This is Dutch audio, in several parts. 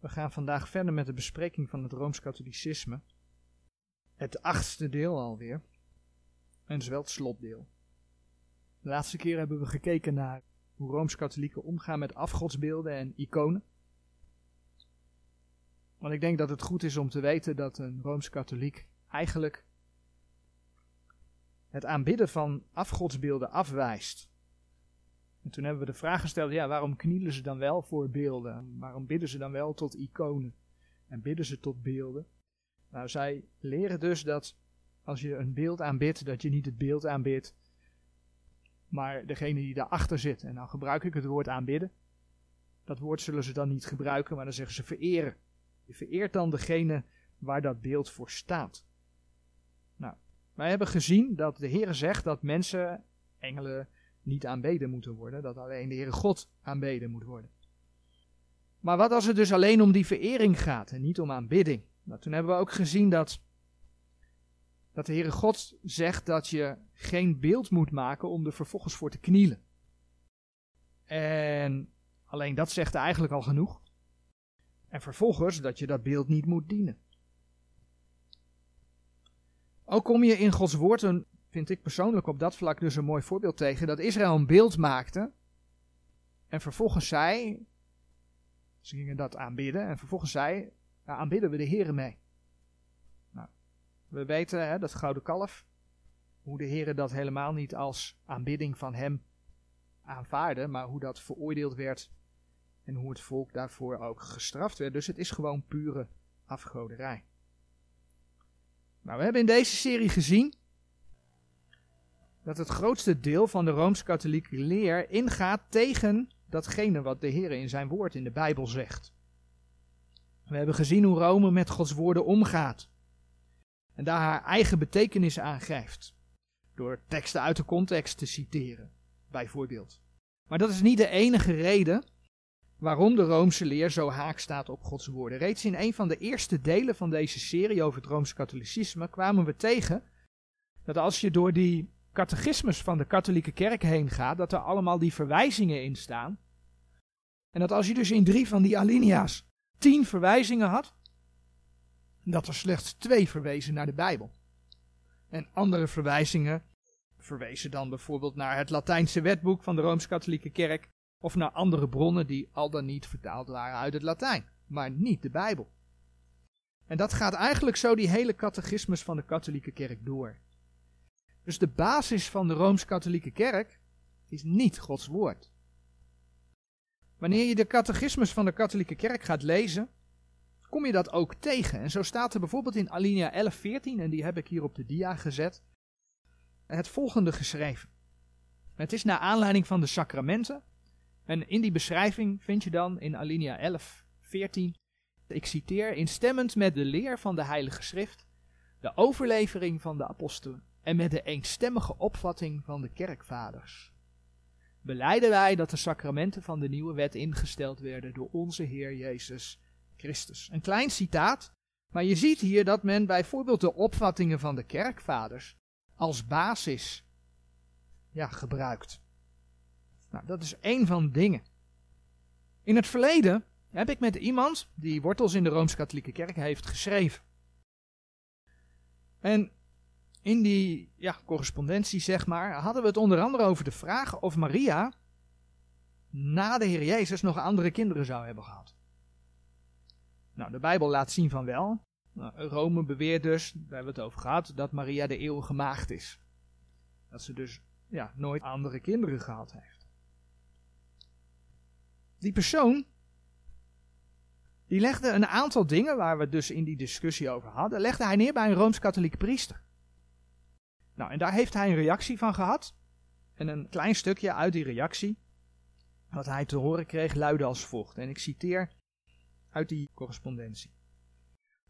We gaan vandaag verder met de bespreking van het Rooms-Katholicisme. Het achtste deel alweer. En dus het slotdeel. De laatste keer hebben we gekeken naar hoe Rooms-Katholieken omgaan met afgodsbeelden en iconen. Want ik denk dat het goed is om te weten dat een Rooms-Katholiek eigenlijk het aanbidden van afgodsbeelden afwijst. En toen hebben we de vraag gesteld, ja, waarom knielen ze dan wel voor beelden? Waarom bidden ze dan wel tot iconen? En bidden ze tot beelden? Nou, zij leren dus dat als je een beeld aanbidt, dat je niet het beeld aanbidt, maar degene die daarachter zit. En nou gebruik ik het woord aanbidden. Dat woord zullen ze dan niet gebruiken, maar dan zeggen ze vereren. Je vereert dan degene waar dat beeld voor staat. Nou, wij hebben gezien dat de Heer zegt dat mensen, engelen, niet aanbeden moeten worden, dat alleen de Heere God aanbeden moet worden. Maar wat als het dus alleen om die verering gaat en niet om aanbidding? Nou, toen hebben we ook gezien dat, dat de Heere God zegt dat je geen beeld moet maken om er vervolgens voor te knielen. En alleen dat zegt eigenlijk al genoeg. En vervolgens dat je dat beeld niet moet dienen. Ook kom je in Gods woord een vind ik persoonlijk op dat vlak dus een mooi voorbeeld tegen, dat Israël een beeld maakte en vervolgens zei, ze gingen dat aanbidden en vervolgens zei, nou, aanbidden we de Heeren mee. Nou, we weten, hè, dat gouden kalf, hoe de Heeren dat helemaal niet als aanbidding van hem aanvaarde, maar hoe dat veroordeeld werd en hoe het volk daarvoor ook gestraft werd. Dus het is gewoon pure afgoderij. Nou, we hebben in deze serie gezien dat het grootste deel van de rooms-katholieke leer ingaat tegen datgene wat de Heer in zijn woord in de Bijbel zegt. We hebben gezien hoe Rome met Gods woorden omgaat en daar haar eigen betekenis aan geeft, door teksten uit de context te citeren, bijvoorbeeld. Maar dat is niet de enige reden waarom de Roomse leer zo haak staat op Gods woorden. Reeds in een van de eerste delen van deze serie over het Rooms-Katholicisme kwamen we tegen dat als je door die catechismus van de katholieke kerk heen gaat, dat er allemaal die verwijzingen in staan. En dat als je dus in drie van die alinea's tien verwijzingen had, dat er slechts twee verwezen naar de Bijbel. En andere verwijzingen verwezen dan bijvoorbeeld naar het Latijnse wetboek van de Rooms-Katholieke Kerk of naar andere bronnen die al dan niet vertaald waren uit het Latijn, maar niet de Bijbel. En dat gaat eigenlijk zo die hele catechismus van de katholieke kerk door. Dus de basis van de Rooms-Katholieke Kerk is niet Gods woord. Wanneer je de catechismus van de Katholieke Kerk gaat lezen, kom je dat ook tegen. En zo staat er bijvoorbeeld in alinea 1114, en die heb ik hier op de dia gezet, het volgende geschreven. Het is naar aanleiding van de sacramenten. En in die beschrijving vind je dan in alinea 1114, ik citeer, instemmend met de leer van de Heilige Schrift, de overlevering van de apostelen en met de eenstemmige opvatting van de kerkvaders. Beleiden wij dat de sacramenten van de nieuwe wet ingesteld werden door onze Heer Jezus Christus. Een klein citaat, maar je ziet hier dat men bijvoorbeeld de opvattingen van de kerkvaders als basis ja, gebruikt. Nou, dat is één van de dingen. In het verleden heb ik met iemand die wortels in de Rooms-Katholieke Kerk heeft geschreven. En in die ja, correspondentie, zeg maar, hadden we het onder andere over de vraag of Maria na de Heer Jezus nog andere kinderen zou hebben gehad. Nou, de Bijbel laat zien van wel. Nou, Rome beweert dus, daar hebben we het over gehad, dat Maria de eeuwige maagd is. Dat ze dus ja, nooit andere kinderen gehad heeft. Die persoon, die legde een aantal dingen, waar we dus in die discussie over hadden, legde hij neer bij een Rooms-Katholiek priester. Nou, en daar heeft hij een reactie van gehad. En een klein stukje uit die reactie, wat hij te horen kreeg, luidde als volgt. En ik citeer uit die correspondentie.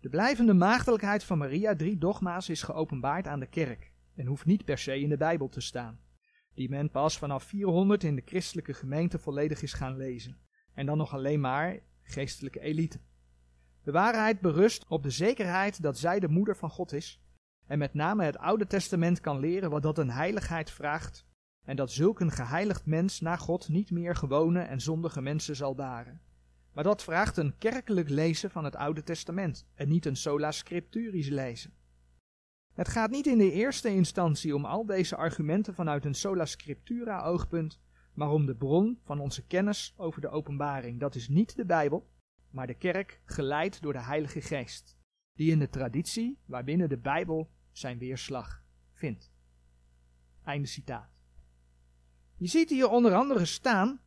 De blijvende maagdelijkheid van Maria, drie dogma's, is geopenbaard aan de kerk en hoeft niet per se in de Bijbel te staan, die men pas vanaf 400 in de christelijke gemeente volledig is gaan lezen, en dan nog alleen maar geestelijke elite. De waarheid berust op de zekerheid dat zij de moeder van God is en met name het Oude Testament kan leren wat dat een heiligheid vraagt en dat zulk een geheiligd mens naar God niet meer gewone en zondige mensen zal baren. Maar dat vraagt een kerkelijk lezen van het Oude Testament en niet een sola scripturis lezen. Het gaat niet in de eerste instantie om al deze argumenten vanuit een sola scriptura oogpunt, maar om de bron van onze kennis over de openbaring. Dat is niet de Bijbel, maar de kerk geleid door de Heilige Geest, die in de traditie waarbinnen de Bijbel zijn weerslag vindt. Einde citaat. Je ziet hier onder andere staan,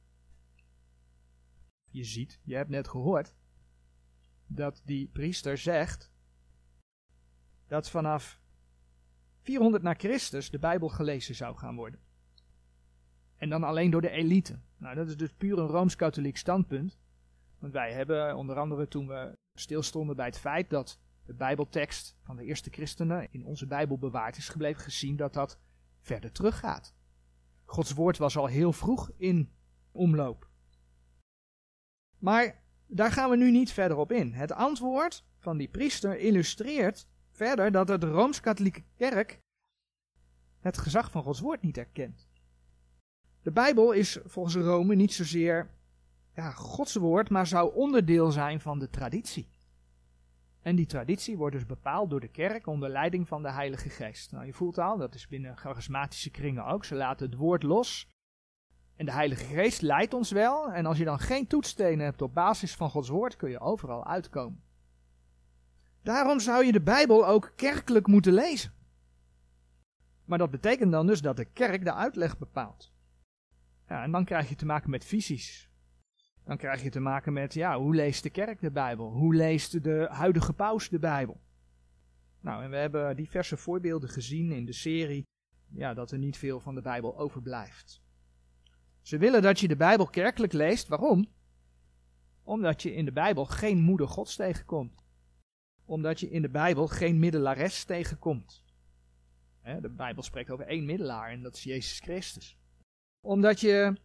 je ziet, je hebt net gehoord, dat die priester zegt dat vanaf 400 na Christus de Bijbel gelezen zou gaan worden. En dan alleen door de elite. Nou, dat is dus puur een rooms-katholiek standpunt. Want wij hebben onder andere toen we stilstonden bij het feit dat de Bijbeltekst van de eerste christenen in onze Bijbel bewaard is gebleven, gezien dat dat verder teruggaat. Gods woord was al heel vroeg in omloop. Maar daar gaan we nu niet verder op in. Het antwoord van die priester illustreert verder dat de Rooms-Katholieke Kerk het gezag van Gods woord niet erkent. De Bijbel is volgens Rome niet zozeer ja, Gods woord, maar zou onderdeel zijn van de traditie. En die traditie wordt dus bepaald door de kerk onder leiding van de Heilige Geest. Nou, je voelt al, dat is binnen charismatische kringen ook. Ze laten het woord los. En de Heilige Geest leidt ons wel. En als je dan geen toetsstenen hebt op basis van Gods woord, kun je overal uitkomen. Daarom zou je de Bijbel ook kerkelijk moeten lezen. Maar dat betekent dan dus dat de kerk de uitleg bepaalt. Ja, en dan krijg je te maken met visies. Dan krijg je te maken met, ja, hoe leest de kerk de Bijbel? Hoe leest de huidige paus de Bijbel? Nou, en we hebben diverse voorbeelden gezien in de serie, ja, dat er niet veel van de Bijbel overblijft. Ze willen dat je de Bijbel kerkelijk leest. Waarom? Omdat je in de Bijbel geen moeder gods tegenkomt. Omdat je in de Bijbel geen middelares tegenkomt. De Bijbel spreekt over één middelaar en dat is Jezus Christus. Omdat je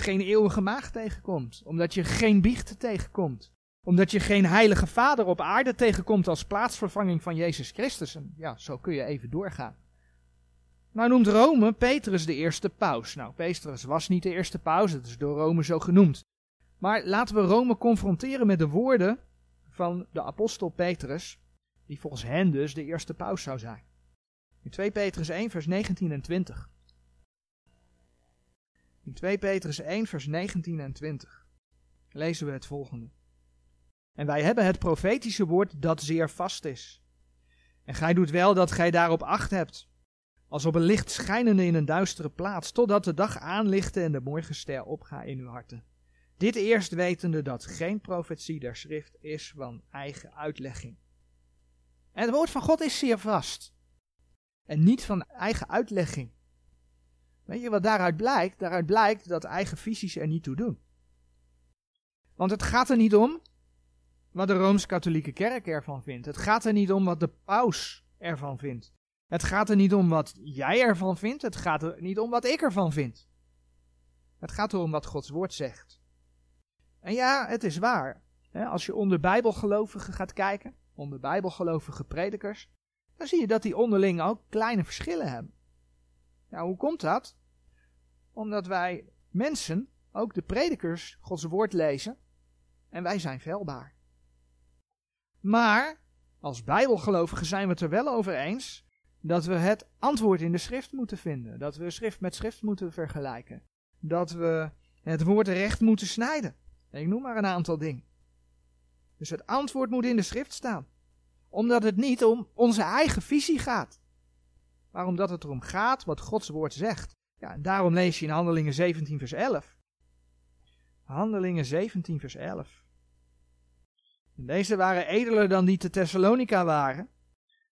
geen eeuwige maag tegenkomt. Omdat je geen biechten tegenkomt. Omdat je geen heilige vader op aarde tegenkomt als plaatsvervanging van Jezus Christus. En ja, zo kun je even doorgaan. Nou noemt Rome Petrus de eerste paus. Nou, Petrus was niet de eerste paus, dat is door Rome zo genoemd. Maar laten we Rome confronteren met de woorden van de apostel Petrus, die volgens hen dus de eerste paus zou zijn. In 2 Petrus 1, vers 19 en 20. In 2 Petrus 1, vers 19 en 20 lezen we het volgende. En wij hebben het profetische woord dat zeer vast is. En gij doet wel dat gij daarop acht hebt, als op een licht schijnende in een duistere plaats, totdat de dag aanlichte en de morgenster opga in uw harten. Dit eerst wetende dat geen profetie der schrift is van eigen uitlegging. En het woord van God is zeer vast. En niet van eigen uitlegging. Weet je wat daaruit blijkt? Daaruit blijkt dat eigen visies er niet toe doen. Want het gaat er niet om wat de Rooms-Katholieke Kerk ervan vindt. Het gaat er niet om wat de paus ervan vindt. Het gaat er niet om wat jij ervan vindt. Het gaat er niet om wat ik ervan vind. Het gaat erom wat Gods woord zegt. En ja, het is waar. Als je onder Bijbelgelovigen gaat kijken, onder Bijbelgelovige predikers, dan zie je dat die onderling ook kleine verschillen hebben. Nou, hoe komt dat? Omdat wij mensen, ook de predikers, Gods woord lezen en wij zijn veilbaar. Maar als Bijbelgelovigen zijn we het er wel over eens dat we het antwoord in de schrift moeten vinden. Dat we schrift met schrift moeten vergelijken. Dat we het woord recht moeten snijden. Ik noem maar een aantal dingen. Dus het antwoord moet in de schrift staan. Omdat het niet om onze eigen visie gaat. Maar omdat het erom gaat wat Gods woord zegt. Ja, en daarom lees je in Handelingen 17 vers 11. Handelingen 17 vers 11. deze waren edeler dan die te Thessalonica waren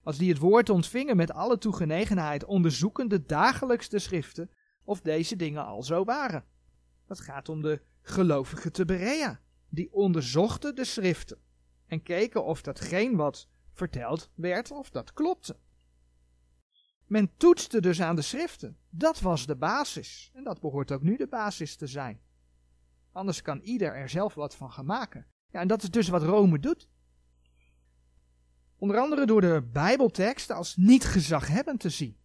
als die het woord ontvingen met alle toegenegenheid, onderzoekende dagelijks de schriften of deze dingen al zo waren. Dat gaat om de gelovigen te Berea, die onderzochten de schriften en keken of datgene wat verteld werd, of dat klopte. Men toetste dus aan de schriften. Dat was de basis. En dat behoort ook nu de basis te zijn. Anders kan ieder er zelf wat van gaan maken. Ja, en dat is dus wat Rome doet. Onder andere door de Bijbeltekst als niet gezaghebbend te zien.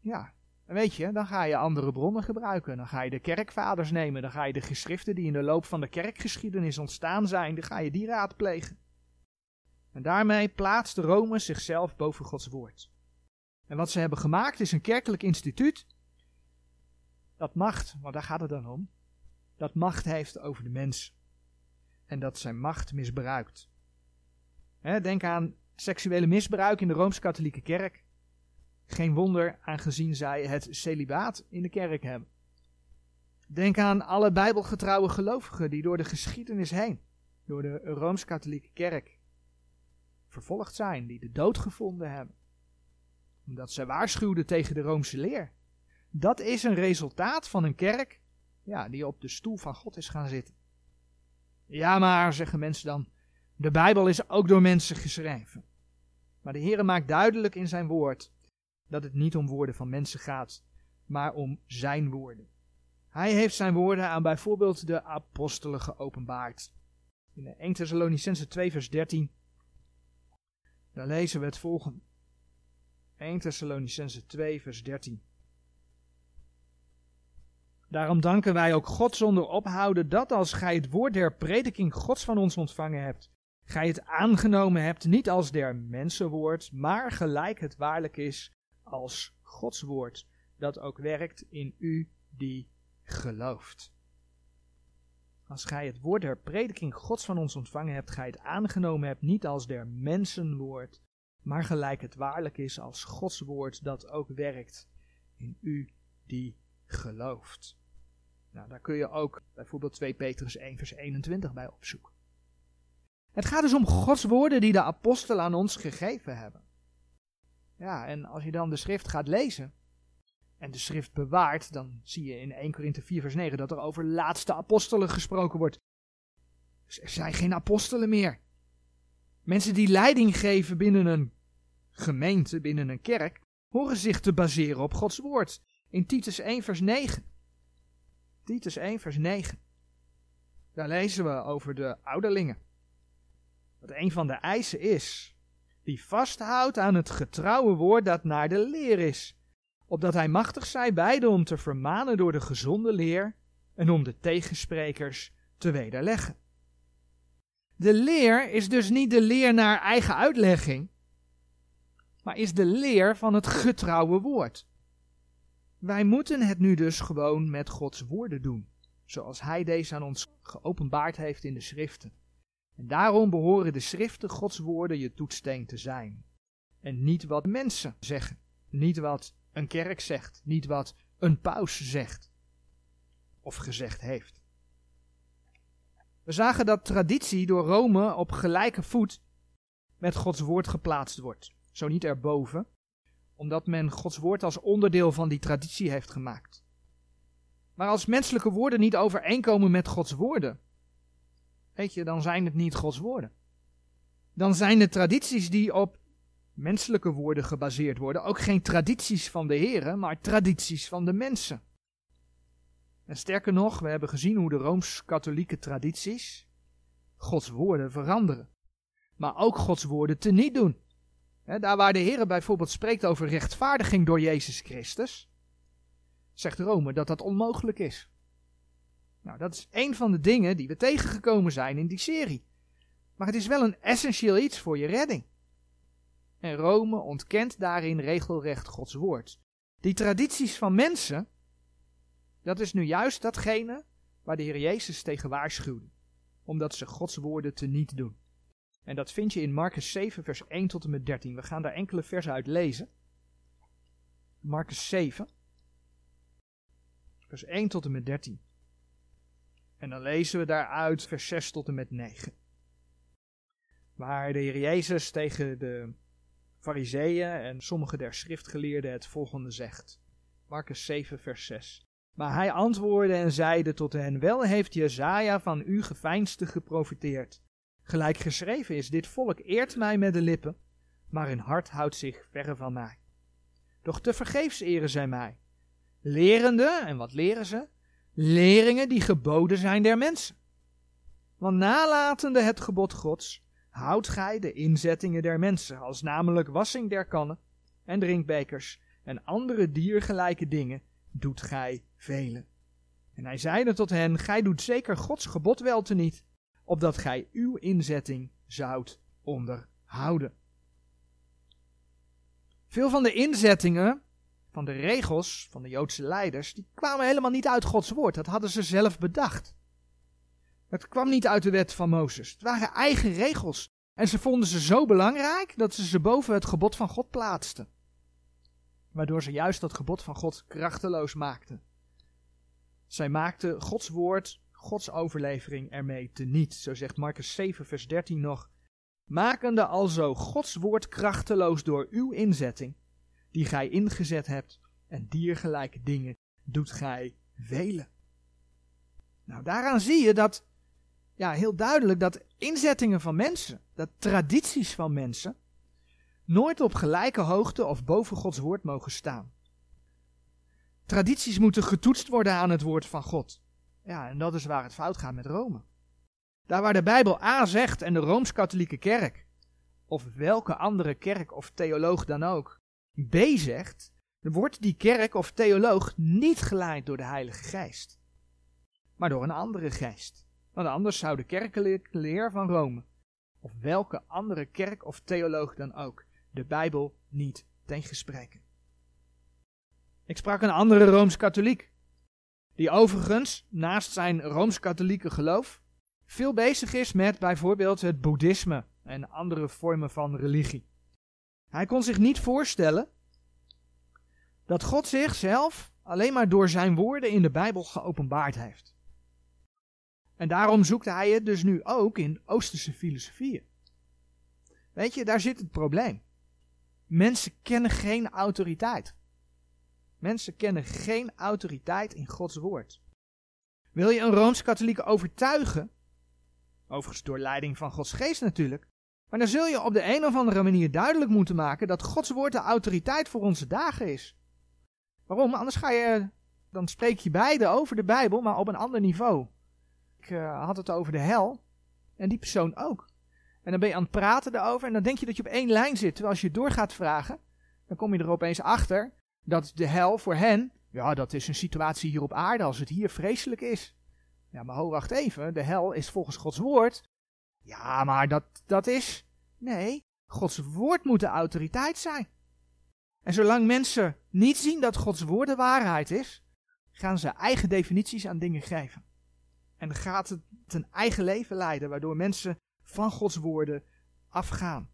Ja, weet je, dan ga je andere bronnen gebruiken. Dan ga je de kerkvaders nemen. Dan ga je de geschriften die in de loop van de kerkgeschiedenis ontstaan zijn, dan ga je die raadplegen. En daarmee plaatst Rome zichzelf boven Gods woord. En wat ze hebben gemaakt is een kerkelijk instituut dat macht, want daar gaat het dan om, dat macht heeft over de mens. En dat zijn macht misbruikt. denk aan seksuele misbruik in de Rooms-Katholieke Kerk. Geen wonder aangezien zij het celibaat in de kerk hebben. Denk aan alle bijbelgetrouwe gelovigen die door de geschiedenis heen, door de Rooms-Katholieke Kerk, vervolgd zijn, die de dood gevonden hebben. Omdat zij waarschuwden tegen de Roomse leer. Dat is een resultaat van een kerk ja, die op de stoel van God is gaan zitten. Ja, maar, zeggen mensen dan, de Bijbel is ook door mensen geschreven. Maar de Heer maakt duidelijk in zijn woord dat het niet om woorden van mensen gaat, maar om zijn woorden. Hij heeft zijn woorden aan bijvoorbeeld de apostelen geopenbaard. In 1 Thessalonicense 2 vers 13, daar lezen we het volgende. 1 Thessalonicense 2 vers 13. Daarom danken wij ook God zonder ophouden dat als gij het woord der prediking Gods van ons ontvangen hebt, gij het aangenomen hebt niet als der mensenwoord, maar gelijk het waarlijk is als Gods woord, dat ook werkt in u die gelooft. Als gij het woord der prediking Gods van ons ontvangen hebt, gij het aangenomen hebt niet als der mensenwoord, maar gelijk het waarlijk is als Gods woord, dat ook werkt in u die gelooft. Nou, daar kun je ook bijvoorbeeld 2 Petrus 1 vers 21 bij opzoeken. Het gaat dus om Gods woorden die de apostelen aan ons gegeven hebben. Ja, en als je dan de schrift gaat lezen en de schrift bewaart, dan zie je in 1 Korinthe 4 vers 9 dat er over laatste apostelen gesproken wordt. Dus er zijn geen apostelen meer. Mensen die leiding geven binnen een gemeente, binnen een kerk, horen zich te baseren op Gods woord. In Titus 1 vers 9. Titus 1 vers 9. Daar lezen we over de ouderlingen. Dat een van de eisen is die vasthoudt aan het getrouwe woord dat naar de leer is, opdat hij machtig zij beide om te vermanen door de gezonde leer en om de tegensprekers te wederleggen. De leer is dus niet de leer naar eigen uitlegging, maar is de leer van het getrouwe woord. Wij moeten het nu dus gewoon met Gods woorden doen, zoals Hij deze aan ons geopenbaard heeft in de schriften. En daarom behoren de schriften Gods woorden je toetsteen te zijn. En niet wat mensen zeggen, niet wat een kerk zegt, niet wat een paus zegt of gezegd heeft. We zagen dat traditie door Rome op gelijke voet met Gods woord geplaatst wordt. Zo niet erboven, omdat men Gods woord als onderdeel van die traditie heeft gemaakt. Maar als menselijke woorden niet overeenkomen met Gods woorden, weet je, dan zijn het niet Gods woorden. Dan zijn de tradities die op menselijke woorden gebaseerd worden ook geen tradities van de Heeren, maar tradities van de mensen. En sterker nog, we hebben gezien hoe de rooms-katholieke tradities Gods woorden veranderen, maar ook Gods woorden teniet doen daar waar de Heer bijvoorbeeld spreekt over rechtvaardiging door Jezus Christus, zegt Rome dat dat onmogelijk is. Nou, dat is een van de dingen die we tegengekomen zijn in die serie. Maar het is wel een essentieel iets voor je redding. En Rome ontkent daarin regelrecht Gods woord. Die tradities van mensen, dat is nu juist datgene waar de Heer Jezus tegen waarschuwde, omdat ze Gods woorden te niet doen. En dat vind je in Marcus 7, vers 1 tot en met 13. We gaan daar enkele versen uit lezen. Marcus 7, vers 1 tot en met 13. En dan lezen we daaruit vers 6 tot en met 9. Waar de Heer Jezus tegen de fariseeën en sommige der schriftgeleerden het volgende zegt. Marcus 7, vers 6. Maar hij antwoordde en zeide tot hen, wel heeft Jezaja van u geveinsde geprofiteerd. Gelijk geschreven is, dit volk eert mij met de lippen, maar hun hart houdt zich verre van mij. Doch te vergeefs eren zij mij. Lerende, en wat leren ze? Leringen die geboden zijn der mensen. Want nalatende het gebod Gods, houdt gij de inzettingen der mensen, als namelijk wassing der kannen en drinkbekers en andere diergelijke dingen doet gij velen. En hij zeide tot hen, gij doet zeker Gods gebod wel teniet, opdat gij uw inzetting zoudt onderhouden. Veel van de inzettingen, van de regels van de Joodse leiders, die kwamen helemaal niet uit Gods woord. Dat hadden ze zelf bedacht. Het kwam niet uit de wet van Mozes. Het waren eigen regels. En ze vonden ze zo belangrijk dat ze ze boven het gebod van God plaatsten. Waardoor ze juist dat gebod van God krachteloos maakten. Zij maakten Gods woord, Gods overlevering ermee teniet. Zo zegt Marcus 7, vers 13 nog. Makende alzo Gods woord krachteloos door uw inzetting, die gij ingezet hebt, en diergelijke dingen doet gij velen. Nou, daaraan zie je dat, ja, heel duidelijk dat inzettingen van mensen, dat tradities van mensen, nooit op gelijke hoogte of boven Gods woord mogen staan. Tradities moeten getoetst worden aan het woord van God. Ja, en dat is waar het fout gaat met Rome. Daar waar de Bijbel A zegt en de Rooms-Katholieke Kerk, of welke andere kerk of theoloog dan ook, B zegt, wordt die kerk of theoloog niet geleid door de Heilige Geest, maar door een andere geest. Want anders zou de kerkelijke leer van Rome, of welke andere kerk of theoloog dan ook, de Bijbel niet tegenspreken. Ik sprak een andere Rooms-Katholiek, die overigens, naast zijn Rooms-Katholieke geloof, veel bezig is met bijvoorbeeld het boeddhisme en andere vormen van religie. Hij kon zich niet voorstellen dat God zichzelf alleen maar door zijn woorden in de Bijbel geopenbaard heeft. En daarom zoekte hij het dus nu ook in Oosterse filosofieën. Weet je, daar zit het probleem. Mensen kennen geen autoriteit. Mensen kennen geen autoriteit in Gods woord. Wil je een rooms-katholieke overtuigen, overigens door leiding van Gods geest natuurlijk, maar dan zul je op de een of andere manier duidelijk moeten maken dat Gods woord de autoriteit voor onze dagen is. Waarom? Anders ga je, dan spreek je beide over de Bijbel, maar op een ander niveau. Ik uh, had het over de hel en die persoon ook. En dan ben je aan het praten daarover en dan denk je dat je op één lijn zit. Terwijl als je door gaat vragen, dan kom je er opeens achter dat de hel voor hen, ja, dat is een situatie hier op aarde als het hier vreselijk is. Ja, maar ho, wacht even, de hel is volgens Gods woord. Ja, maar dat, dat is. Nee, Gods woord moet de autoriteit zijn. En zolang mensen niet zien dat Gods woord de waarheid is, gaan ze eigen definities aan dingen geven. En gaat het een eigen leven leiden, waardoor mensen van Gods woorden afgaan.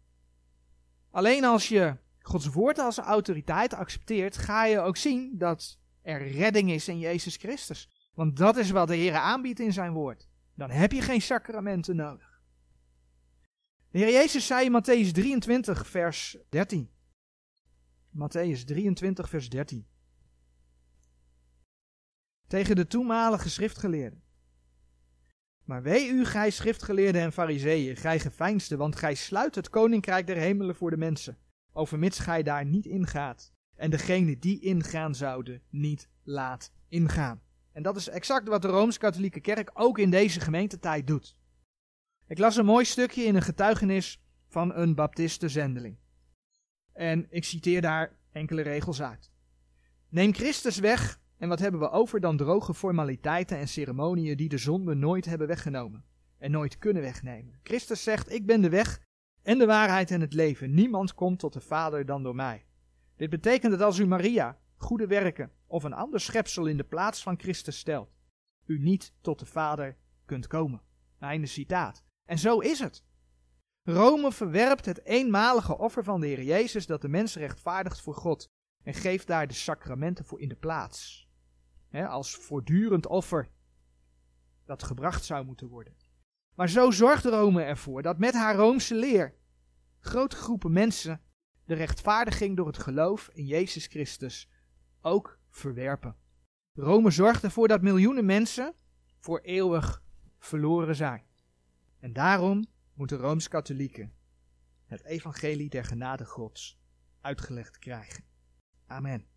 Alleen als je Gods woord als autoriteit accepteert, ga je ook zien dat er redding is in Jezus Christus. Want dat is wat de Heer aanbiedt in zijn woord. Dan heb je geen sacramenten nodig. De Heer Jezus zei in Matthäus 23, vers 13. Matthäus 23, vers 13. Tegen de toenmalige schriftgeleerden. Maar wee u, gij schriftgeleerden en fariseeën, gij geveinsden, want gij sluit het koninkrijk der hemelen voor de mensen overmits gij daar niet ingaat. En degene die ingaan zouden, niet laat ingaan. En dat is exact wat de Rooms-Katholieke Kerk ook in deze gemeentetijd doet. Ik las een mooi stukje in een getuigenis van een baptistenzendeling. En ik citeer daar enkele regels uit. Neem Christus weg en wat hebben we over dan droge formaliteiten en ceremonieën die de zonde nooit hebben weggenomen en nooit kunnen wegnemen. Christus zegt, ik ben de weg, en de waarheid en het leven. Niemand komt tot de Vader dan door mij. Dit betekent dat als u Maria, goede werken of een ander schepsel in de plaats van Christus stelt, u niet tot de Vader kunt komen. Einde citaat. En zo is het. Rome verwerpt het eenmalige offer van de Heer Jezus dat de mens rechtvaardigt voor God en geeft daar de sacramenten voor in de plaats. als voortdurend offer dat gebracht zou moeten worden. Maar zo zorgt Rome ervoor dat met haar Roomse leer grote groepen mensen de rechtvaardiging door het geloof in Jezus Christus ook verwerpen. Rome zorgt ervoor dat miljoenen mensen voor eeuwig verloren zijn. En daarom moeten Rooms-Katholieken het evangelie der genade Gods uitgelegd krijgen. Amen.